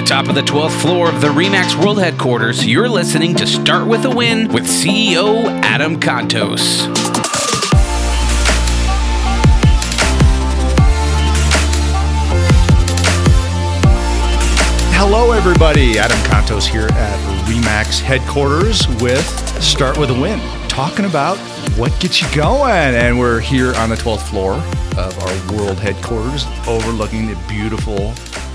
Atop of the 12th floor of the Remax World Headquarters, you're listening to Start With a Win with CEO Adam Contos. Hello, everybody. Adam Contos here at Remax headquarters with Start with a Win, talking about what gets you going. And we're here on the 12th floor of our world headquarters, overlooking the beautiful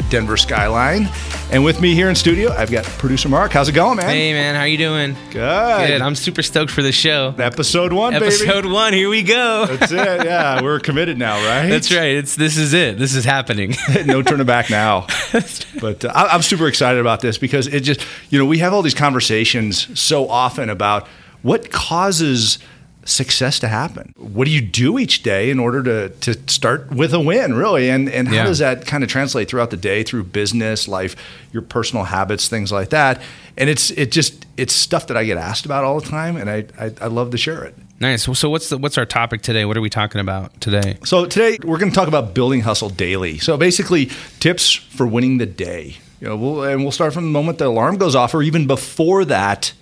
Denver skyline. And with me here in studio, I've got producer Mark. How's it going, man? Hey, man, how you doing? Good. Good. I'm super stoked for the show. Episode one, Episode baby. one. Here we go. That's it. Yeah, we're committed now, right? That's right. It's this is it. This is happening. no turning back now. But uh, I- I'm super excited about this because it just, you know, we have all these conversations so often about what causes success to happen. What do you do each day in order to to start with a win, really? And and how Yeah. does that kind of translate throughout the day through business, life, your personal habits, things like that? And it's it just it's stuff that I get asked about all the time, and I I, I love to share it. nice. So what's the what's our topic today? What are we talking about today? So today we're going to talk about building hustle daily. So basically, tips for winning the day. You know, we'll, and we'll start from the moment the alarm goes off, or even before that,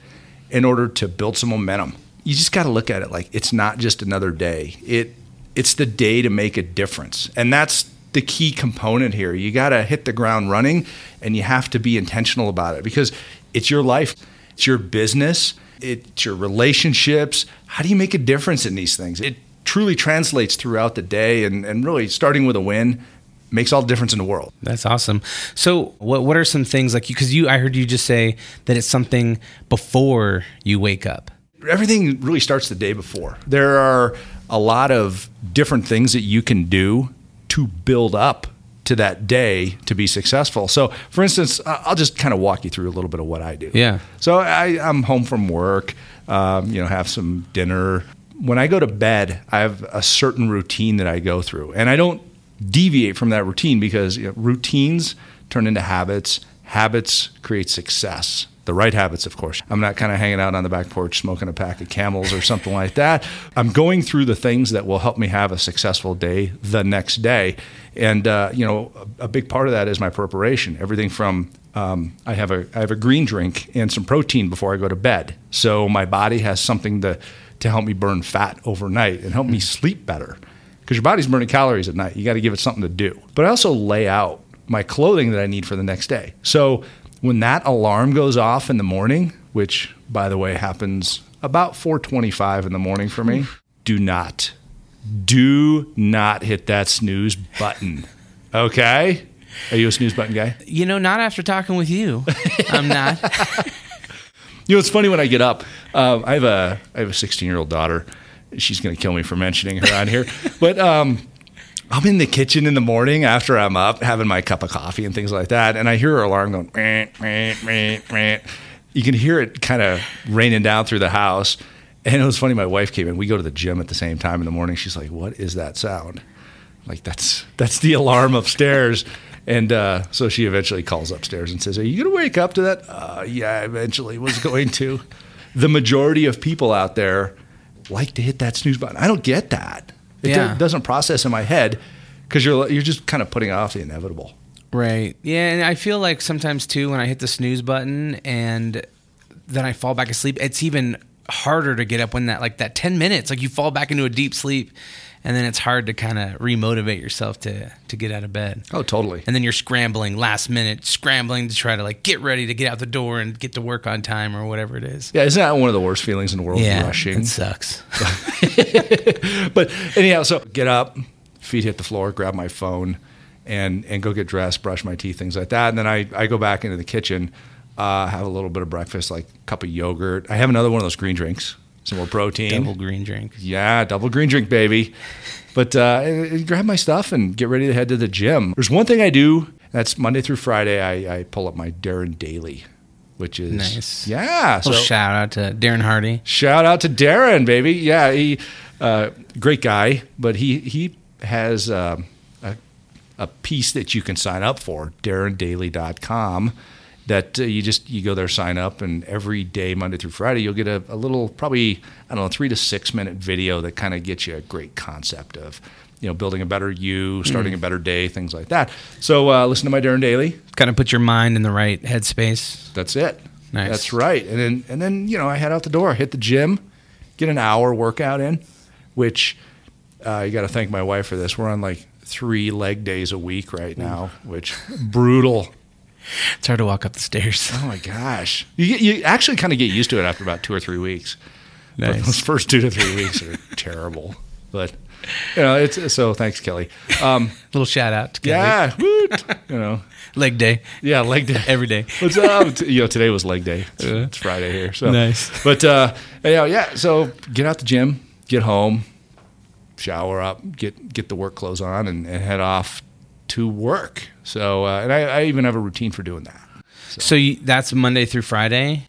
in order to build some momentum. You just got to look at it like it's not just another day. It it's the day to make a difference, and that's the key component here. You got to hit the ground running, and you have to be intentional about it because it's your life, it's your business, it's your relationships. How do you make a difference in these things? It truly translates throughout the day, and, and really starting with a win makes all the difference in the world. That's awesome. So, what what are some things like you? Because you, I heard you just say that it's something before you wake up. Everything really starts the day before. There are a lot of different things that you can do to build up to that day to be successful. So, for instance, I'll just kind of walk you through a little bit of what I do. Yeah. So I, I'm home from work, um, you know, have some dinner. When I go to bed, I have a certain routine that I go through, and I don't deviate from that routine because you know, routines turn into habits. Habits create success. The right habits, of course. I'm not kind of hanging out on the back porch smoking a pack of camels or something like that. I'm going through the things that will help me have a successful day the next day. And, uh, you know, a, a big part of that is my preparation. Everything from um, I have a I have a green drink and some protein before I go to bed, so my body has something to to help me burn fat overnight and help me sleep better. Because your body's burning calories at night, you got to give it something to do. But I also lay out my clothing that I need for the next day. So when that alarm goes off in the morning, which by the way happens about 4:25 in the morning for me, do not do not hit that snooze button. Okay? Are you a snooze button guy? You know, not after talking with you. I'm not. You know, it's funny when I get up. Um, I have a I have a 16 year old daughter. She's going to kill me for mentioning her on here, but um, I'm in the kitchen in the morning after I'm up having my cup of coffee and things like that, and I hear her alarm going. "Meh, meh, meh, meh." You can hear it kind of raining down through the house. And it was funny. My wife came in. We go to the gym at the same time in the morning. She's like, "What is that sound?" I'm like that's that's the alarm upstairs. And uh, so she eventually calls upstairs and says, "Are you going to wake up to that?" Uh, yeah, I eventually was going to. the majority of people out there like to hit that snooze button. I don't get that. It do- doesn't process in my head because you're you're just kind of putting off the inevitable. Right. Yeah, and I feel like sometimes too when I hit the snooze button and then I fall back asleep, it's even harder to get up when that like that 10 minutes like you fall back into a deep sleep and then it's hard to kind of remotivate yourself to to get out of bed. Oh, totally. And then you're scrambling last minute, scrambling to try to like get ready to get out the door and get to work on time or whatever it is. Yeah, isn't that one of the worst feelings in the world? Yeah, rushing. it sucks. but anyhow, so get up, feet hit the floor, grab my phone, and and go get dressed, brush my teeth, things like that. And then I, I go back into the kitchen, uh, have a little bit of breakfast, like a cup of yogurt. I have another one of those green drinks, some more protein. Double green drink. Yeah, double green drink, baby. But uh, and grab my stuff and get ready to head to the gym. There's one thing I do. That's Monday through Friday. I, I pull up my Darren Daily, which is Nice. Yeah. So shout out to Darren Hardy. Shout out to Darren, baby. Yeah, he uh, great guy, but he he has um, a, a piece that you can sign up for, darrendaily.com. That uh, you just you go there, sign up, and every day, Monday through Friday, you'll get a, a little, probably I don't know, three to six minute video that kind of gets you a great concept of you know, building a better you, starting a better day, things like that. So uh, listen to my Darren Daily. Kind of put your mind in the right headspace. That's it. Nice. That's right. And then and then you know I head out the door, hit the gym, get an hour workout in, which uh, you got to thank my wife for this. We're on like three leg days a week right now, which brutal. It's hard to walk up the stairs. Oh my gosh, you you actually kind of get used to it after about two or three weeks. But those first two to three weeks are terrible. But you know, it's so thanks, Kelly. Um, Little shout out to Kelly. yeah, woot, you know, Leg day yeah, leg day. every day. What's up? You know, today was leg day. It's, Yeah. it's Friday here. So Nice. But uh, yeah, yeah. So get out the gym, get home, shower up, get get the work clothes on, and, and head off to work. So uh, and I, I even have a routine for doing that. So you, that's Monday through Friday.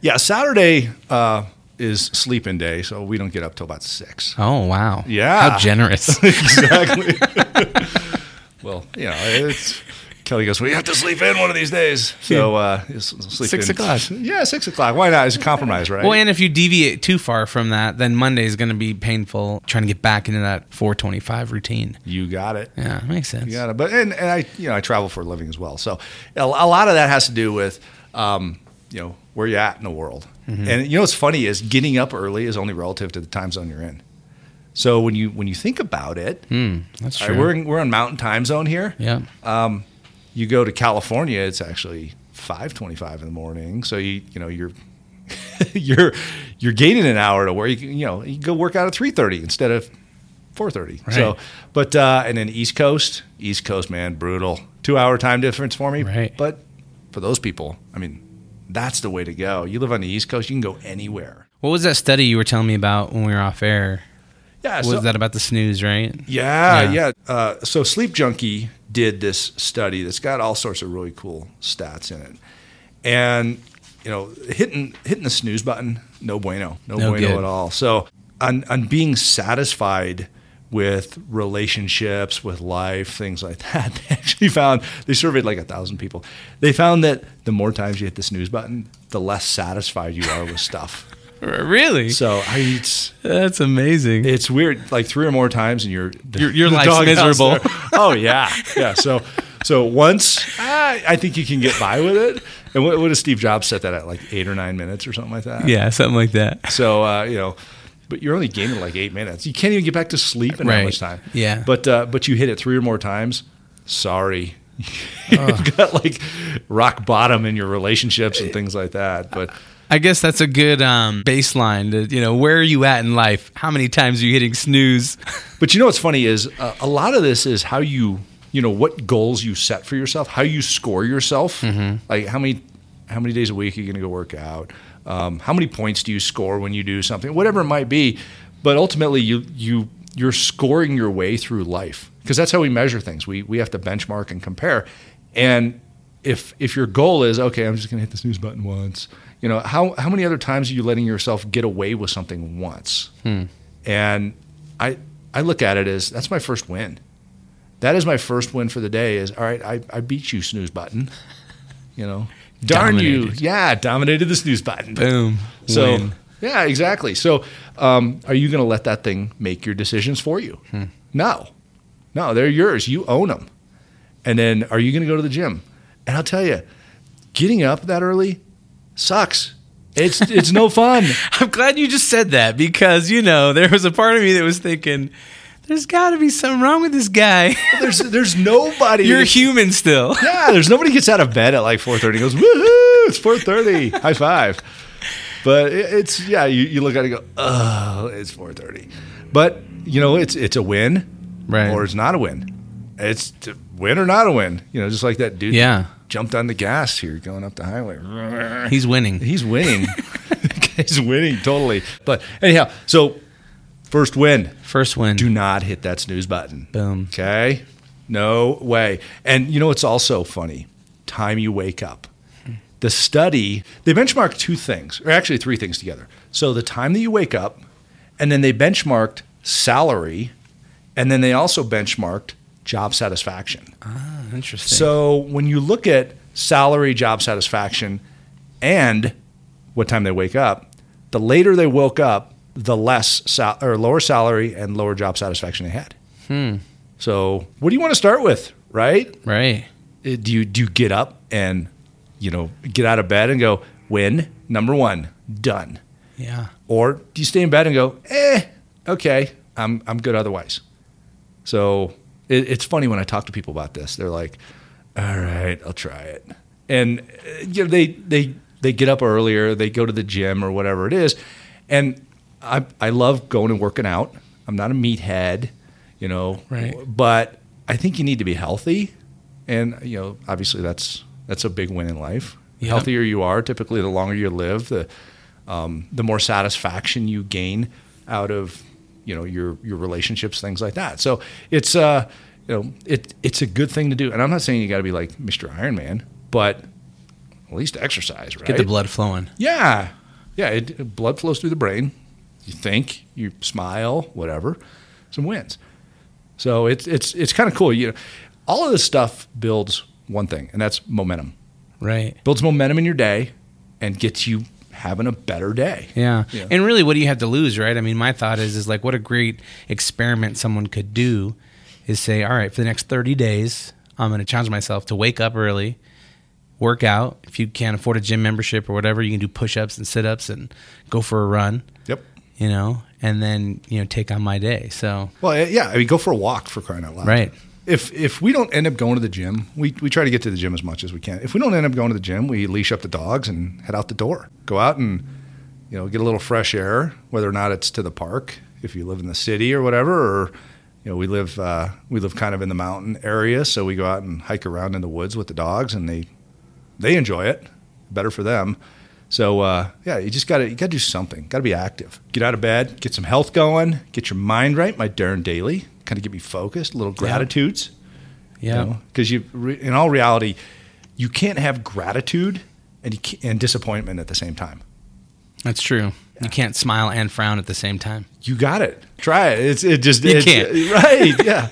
Yeah, Saturday uh, is sleeping day, so we don't get up till about six. Oh wow. Yeah. How generous. exactly. well, you know, it's Kelly goes, "We have to sleep in one of these days." So uh, it's- sleep Six in. o'clock. Yeah, six o'clock. Why not? It's a compromise, right? well, and if you deviate too far from that, then Monday is going to be painful. Trying to get back into that 425 routine. you got it. Yeah, makes sense. You got it. But and, and I, you know, I travel for a living as well. So a, lot of that has to do with, um, you know, where you're at in the world. Mm-hmm. And you know what's funny is getting up early is only relative to the time zone you're in. So when you when you think about it, Hmm, that's true. right, we're in, we're on Mountain Time Zone here. yeah. You go to California, it's actually five twenty-five in the morning. So you you know you're you're you're gaining an hour to where you can you know you can go work out at three thirty instead of four thirty. So, but uh, and then East Coast, East Coast man, brutal two hour time difference for me. Right. But for those people, I mean, that's the way to go. You live on the East Coast, you can go anywhere. What was that study you were telling me about when we were off air? Yeah. Was so- that about the snooze, right? Yeah, Yeah. yeah. Uh, so Sleep Junkie did this study that's got all sorts of really cool stats in it, and you know, hitting hitting the snooze button, no bueno, no, No bueno good. at all. So on on being satisfied with relationships, with life, things like that, they actually found they surveyed like a thousand people. They found that the more times you hit the snooze button, the less satisfied you are with stuff. Really? So I, it's That's amazing. it's weird. Like three or more times, and you're Your- your the life's miserable. Oh yeah, yeah. So so once I, I think you can get by with it. And what, what does Steve Jobs set that at? Like eight or nine minutes or something like that. yeah, something like that. So uh, you know, but you're only gaining like eight minutes. You can't even get back to sleep in that Right. much time. Yeah. But uh, but you hit it three or more times. Sorry. You've got like rock bottom in your relationships and things like that. But I guess that's a good um, baseline. To, you know, where are you at in life? How many times are you hitting snooze? But you know what's funny is uh, a lot of this is how you, you know, what goals you set for yourself, how you score yourself. Like how many, how many days a week are you going to go work out? Um, how many points do you score when you do something, whatever it might be. But ultimately, you you you're scoring your way through life because that's how we measure things. We we have to benchmark and compare. And if if your goal is okay, I'm just going to hit the snooze button once. You know how how many other times are you letting yourself get away with something once? And I I look at it as that's my first win. That is my first win for the day. Is all right. I, I beat you, snooze button. You know, darn you, yeah, dominated the snooze button. Boom. So Win. yeah, exactly. So um, are you going to let that thing make your decisions for you? Hmm. No, no, they're yours. You own them. And then are you going to go to the gym? And I'll tell you, getting up that early sucks. It's it's no fun. I'm glad you just said that because you know there was a part of me that was thinking, "There's got to be something wrong with this guy." There's there's nobody. You're human still. Yeah, there's nobody gets out of bed at like 4:30 goes, "Woohoo, it's 4:30." High five. But it- it's yeah, you, you look at it and go, "Oh, it's 4:30." But, you know, it's it's a win Right. or it's not a win. It's win or not a win. You know, just like that dude Yeah, jumped on the gas here going up the highway. he's winning. He's winning. He's winning totally. But anyhow, so first win. First win. Do not hit that snooze button. Boom. Okay? No way. And you know what's also funny? Time you wake up. The study, they benchmarked two things, or actually three things together. So the time that you wake up, and then they benchmarked salary, and then they also benchmarked job satisfaction. Ah, interesting. So when you look at salary, job satisfaction, and what time they wake up, the later they woke up, the less sal- or lower salary and lower job satisfaction they had. Hmm. So, what do you want to start with, right? Right. Uh, Do you do you get up and you know get out of bed and go win number one done, Yeah. or do you stay in bed and go eh okay I'm I'm good otherwise? So it, it's funny when I talk to people about this. They're like, all right, I'll try it, and you know they they they get up earlier, they go to the gym or whatever it is, and I I love going and working out. I'm not a meathead, you know, Right. but I think you need to be healthy, and you know, obviously that's that's a big win in life. The Yep. healthier you are, typically, the longer you live, the um, the more satisfaction you gain out of you know your your relationships, things like that. So it's uh you know it it's a good thing to do, and I'm not saying you got to be like Mr. Iron Man, but at least exercise, right? Get the blood flowing. Yeah, yeah. It, blood flows through the brain. You think, you smile, whatever. Some wins. So it's it's it's kind of cool. You know, all of this stuff builds one thing, and that's momentum. Right. Builds momentum in your day, and gets you having a better day. Yeah. Yeah. And really what do you have to lose, right? I mean, my thought is is like what a great experiment someone could do is say, "All right, for the next 30 days, I'm going to challenge myself to wake up early, work out. If you can't afford a gym membership or whatever, you can do push-ups and sit-ups and go for a run, Yep. you know, and then, you know, take on my day." So, Well, yeah. I mean, go for a walk for crying out loud. right. If if we don't end up going to the gym, we, we try to get to the gym as much as we can. If we don't end up going to the gym, we leash up the dogs and head out the door. Go out and you know get a little fresh air, whether or not it's to the park if you live in the city or whatever, or you know we live uh, we live kind of in the mountain area, so we go out and hike around in the woods with the dogs, and they they enjoy it. Better for them. So uh, yeah, you just got to you got to do something. Got to be active. Get out of bed. Get some health going. Get your mind right. My Darren Daily kind of get me focused. Little gratitudes. Yeah. Because you, re- in all reality, you can't have gratitude and you ca and disappointment at the same time. That's true. You can't smile and frown at the same time. You got it. Try it. It's it just You can't. right. Yeah.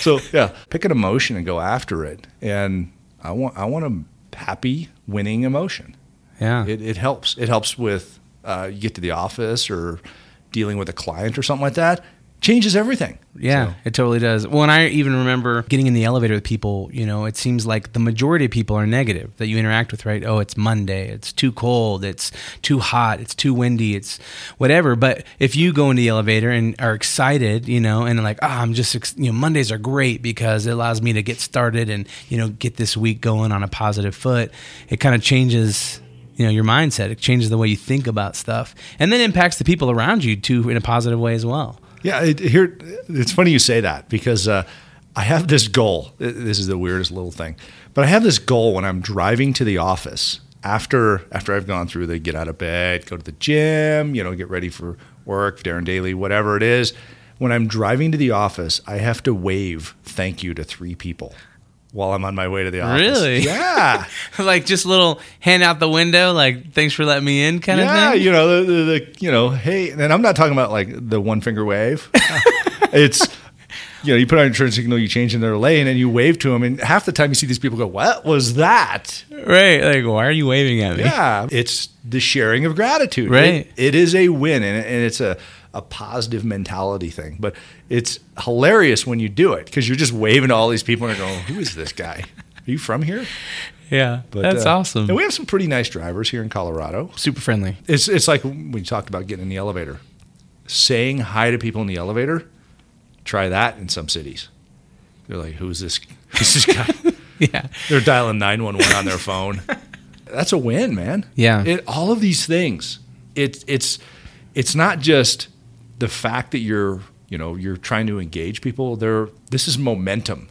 So yeah, pick an emotion and go after it. And I want I want a happy, winning emotion. Yeah. It, it helps. It helps with uh, you get to the office or dealing with a client or something like that. Changes everything. Yeah, So- it totally does. Well, and I even remember getting in the elevator with people, you know, it seems like the majority of people are negative that you interact with, right? Oh, it's Monday, it's too cold, it's too hot, it's too windy, it's whatever. But if you go into the elevator and are excited, you know, and like, ah, I'm just, ex-, you know, Mondays are great because it allows me to get started and, you know, get this week going on a positive foot, it kind of changes you know your mindset it changes the way you think about stuff and then impacts the people around you too in a positive way as well Yeah, it, here it's funny you say that because uh, I have this goal. This is the weirdest little thing, but I have this goal when I'm driving to the office after after I've gone through the get out of bed, go to the gym, you know, get ready for work, Darren Daily, whatever it is. When I'm driving to the office, I have to wave thank you to three people while I'm on my way to the office. Really? Yeah. like just a little hand out the window, like thanks for letting me in, kind yeah, of thing. Yeah, you know, the, the, the you know, hey, and I'm not talking about like the one finger wave. it's you know, you put on your turn signal, you change in their lane, and you wave to them, and half the time you see these people go, "What was that?" Right? Like, why are you waving at me? Yeah, it's the sharing of gratitude. Right. It- it is a win, and, and it's a a positive mentality thing. But it's hilarious when you do it because you're just waving to all these people and going, "Who is this guy? Are you from here?" yeah. But, That's uh, awesome. And we have some pretty nice drivers here in Colorado. Super friendly. It's it's like when you talked about getting in the elevator, saying hi to people in the elevator. Try that in some cities. They're like, "Who's this? Who's this guy?" Yeah. They're dialing nine one one on their phone. That's a win, man. Yeah. It, all of these things. It's it's it's not just the fact that you're you know you're trying to engage people. There, this is momentum,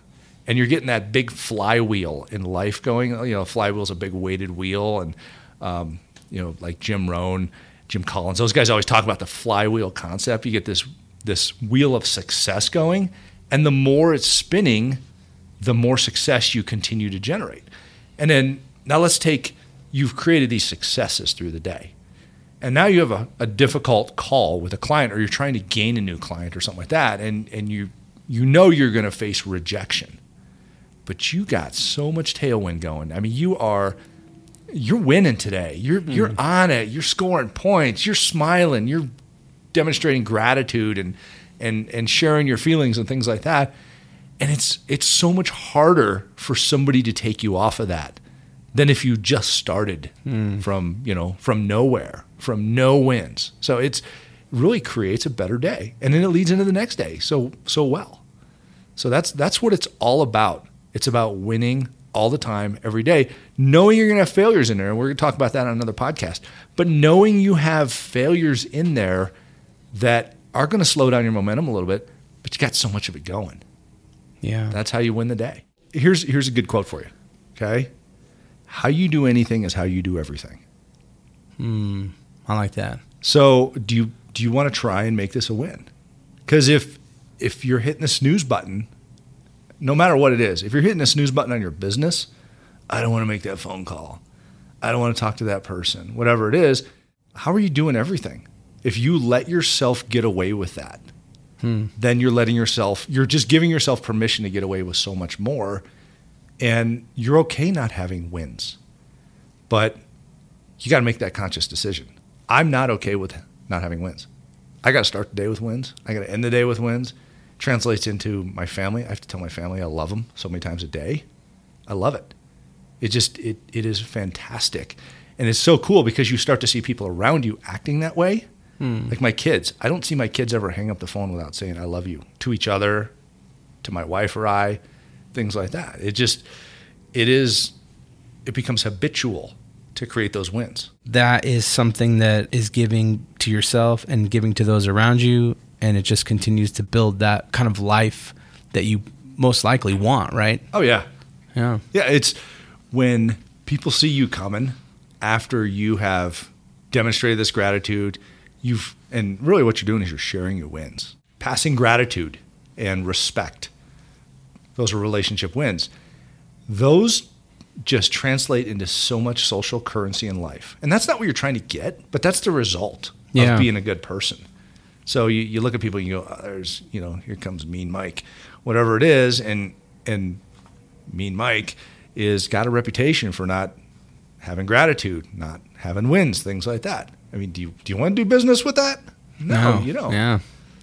and you're getting that big flywheel in life going. You know, flywheel's a big weighted wheel, and um, you know, like Jim Rohn, Jim Collins, those guys always talk about the flywheel concept. You get this this wheel of success going, and the more it's spinning, the more success you continue to generate. And then now let's take you've created these successes through the day. And now you have a, a difficult call with a client or you're trying to gain a new client or something like that and and you you know you're going to face rejection. But you got so much tailwind going. I mean, you are you're winning today. You're hmm. you're on it. You're scoring points. You're smiling. You're demonstrating gratitude and and and sharing your feelings and things like that. And it's it's so much harder for somebody to take you off of that than if you just started hmm. from, you know, from nowhere, from no wins. So it's really creates a better day. And then it leads into the next day so so well. So that's that's what it's all about. It's about winning all the time, every day, knowing you're going to have failures in there. And we're going to talk about that on another podcast. But knowing you have failures in there that are going to slow down your momentum a little bit, but you got so much of it going. Yeah. That's how you win the day. Here's here's a good quote for you. Okay? How you do anything is how you do everything. Hmm. I like that. So do you do you want to try and make this a win? Because if if you're hitting the snooze button, no matter what it is, if you're hitting the snooze button on your business, I don't want to make that phone call. I don't want to talk to that person. Whatever it is, how are you doing everything? If you let yourself get away with that, hmm. then you're letting yourself, you're just giving yourself permission to get away with so much more. And you're okay not having wins. But you got to make that conscious decision. I'm not okay with not having wins. I got to start the day with wins. I got to end the day with wins. Translates into my family. I have to tell my family I love them so many times a day. I love it. It just it it is fantastic, and it's so cool because you start to see people around you acting that way. Hmm. Like my kids, I don't see my kids ever hang up the phone without saying "I love you" to each other, to my wife or I, things like that. It just it is it becomes habitual to create those wins. That is something that is giving to yourself and giving to those around you. And it just continues to build that kind of life that you most likely want, right? Oh yeah, Yeah. Yeah, it's when people see you coming after you have demonstrated this gratitude, you've and really what you're doing is you're sharing your wins. Passing gratitude and respect. Those are relationship wins. Those just translate into so much social currency in life. And that's not what you're trying to get, but that's the result Yeah. of being a good person. So you, you look at people and you go, oh, there's, you know, here comes Mean Mike, whatever it is, and and Mean Mike is got a reputation for not having gratitude, not having wins, things like that. I mean, do you do you want to do business with that? No, you don't. Yeah.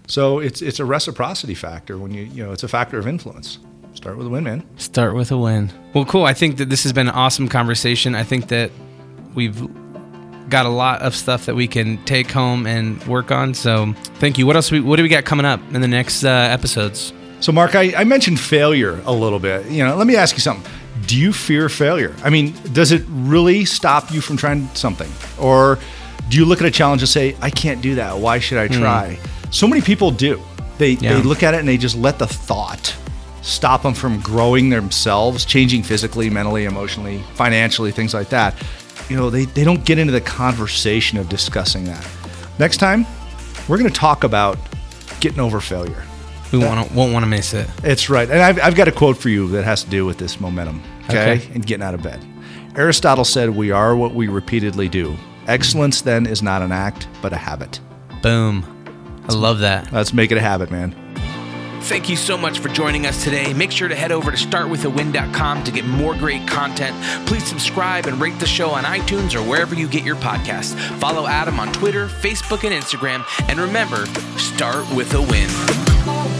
So it's it's a reciprocity factor when you you know it's a factor of influence. Start with a win, man. Start with a win. Well, cool. I think that this has been an awesome conversation. I think that we've got a lot of stuff that we can take home and work on. So, thank you. What else? We, what do we got coming up in the next uh, episodes? So, Mark, I, I mentioned failure a little bit. You know, let me ask you something. Do you fear failure? I mean, does it really stop you from trying something, or do you look at a challenge and say, "I can't do that. Why should I try?" So many people do. They Yeah. they look at it and they just let the thought stop them from growing themselves, changing physically, mentally, emotionally, financially, things like that. You know, they, they don't get into the conversation of discussing that. Next time, we're going to talk about getting over failure. We won't won't want to miss it. It's right. And I've, I've got a quote for you that has to do with this momentum, okay? Okay. And getting out of bed. Aristotle said, We are what we repeatedly do. Excellence then is not an act, but a habit. Boom. I love that. Let's make it a habit, man. Thank you so much for joining us today. Make sure to head over to startwithawin.com to get more great content. Please subscribe and rate the show on iTunes or wherever you get your podcasts. Follow Adam on Twitter, Facebook, and Instagram. And remember, start with a win.